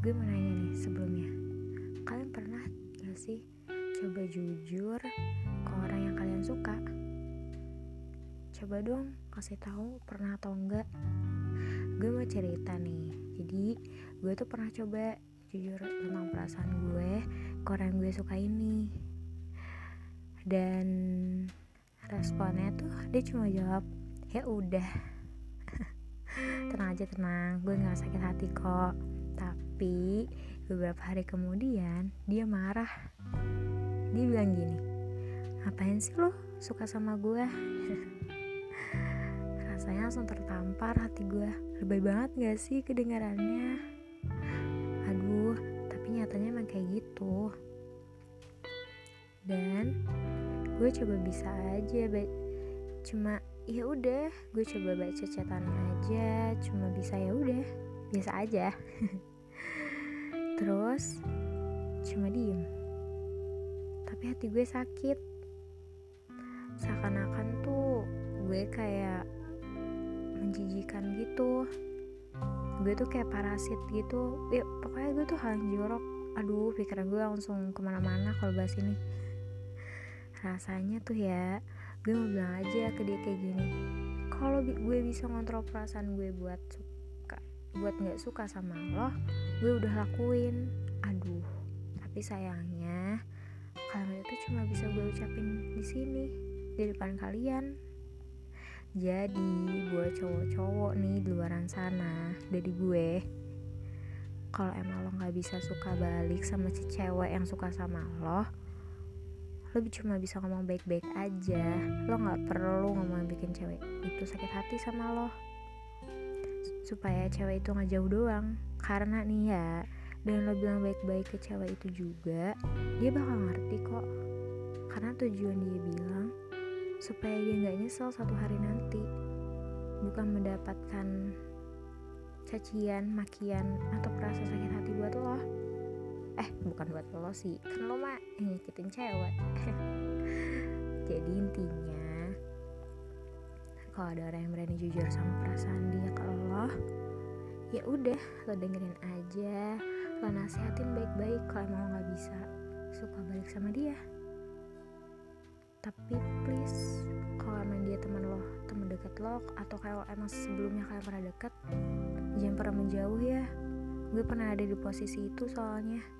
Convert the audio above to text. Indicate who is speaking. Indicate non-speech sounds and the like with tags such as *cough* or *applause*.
Speaker 1: gue mau nanya nih sebelumnya. Kalian pernah gak sih coba jujur ke orang yang kalian suka? Coba dong kasih tahu pernah atau enggak. Gue mau cerita nih. Jadi gue tuh pernah coba jujur tentang perasaan gue ke orang yang gue suka ini. Dan responnya tuh dia cuma jawab ya udah. *laughs* Tenang aja tenang. Gue nggak sakit hati kok. Tapi beberapa hari kemudian dia marah. Dia bilang gini ngapain sih lo suka sama gue *laughs* rasanya langsung tertampar hati gue lebay banget gak sih kedengarannya? Aduh tapi nyatanya emang kayak gitu. Dan gue coba bisa aja cuma ya udah gue coba baca catatannya aja. Cuma bisa ya udah biasa aja *laughs* terus cuma diem. Tapi hati gue sakit. Seakan-akan tuh gue kayak menjijikan gitu. Gue tuh kayak parasit gitu. Ya pokoknya gue tuh hal jorok. Aduh pikiran gue langsung ke mana-mana kalau bahas ini. Rasanya tuh ya gue mau bilang aja ke dia kayak gini. Kalau gue bisa ngontrol perasaan gue buat suka buat nggak suka sama lo gue udah lakuin. Aduh tapi sayangnya kalimat itu cuma bisa gue ucapin di sini di depan kalian. Jadi buat cowok-cowok nih di luaran sana dari gue kalau emang lo nggak bisa suka balik sama si cewek yang suka sama lo lo cuma bisa ngomong baik-baik aja. Lo nggak perlu ngomong bikin cewek itu sakit hati sama lo supaya cewek itu nggak jauh doang. Karena nih ya dengan lo bilang baik-baik ke cewek itu juga dia bakal ngerti kok. Karena tujuan dia bilang supaya dia nggak nyesel satu hari nanti. Bukan mendapatkan cacian, makian, atau perasa sakit hati buat lo. Eh bukan buat lo sih. Kan lo mah nyakitin cewek. *laughs* Jadi intinya kalau ada orang yang berani jujur sama perasaan dia ke lo ya udah lo dengerin aja. Lo nasihatin baik-baik kalau emang lo nggak bisa suka balik sama dia. Tapi please kalau emang dia teman lo teman dekat lo atau kalau emang sebelumnya kalian pernah deket jangan pernah menjauh ya. Gue pernah ada di posisi itu soalnya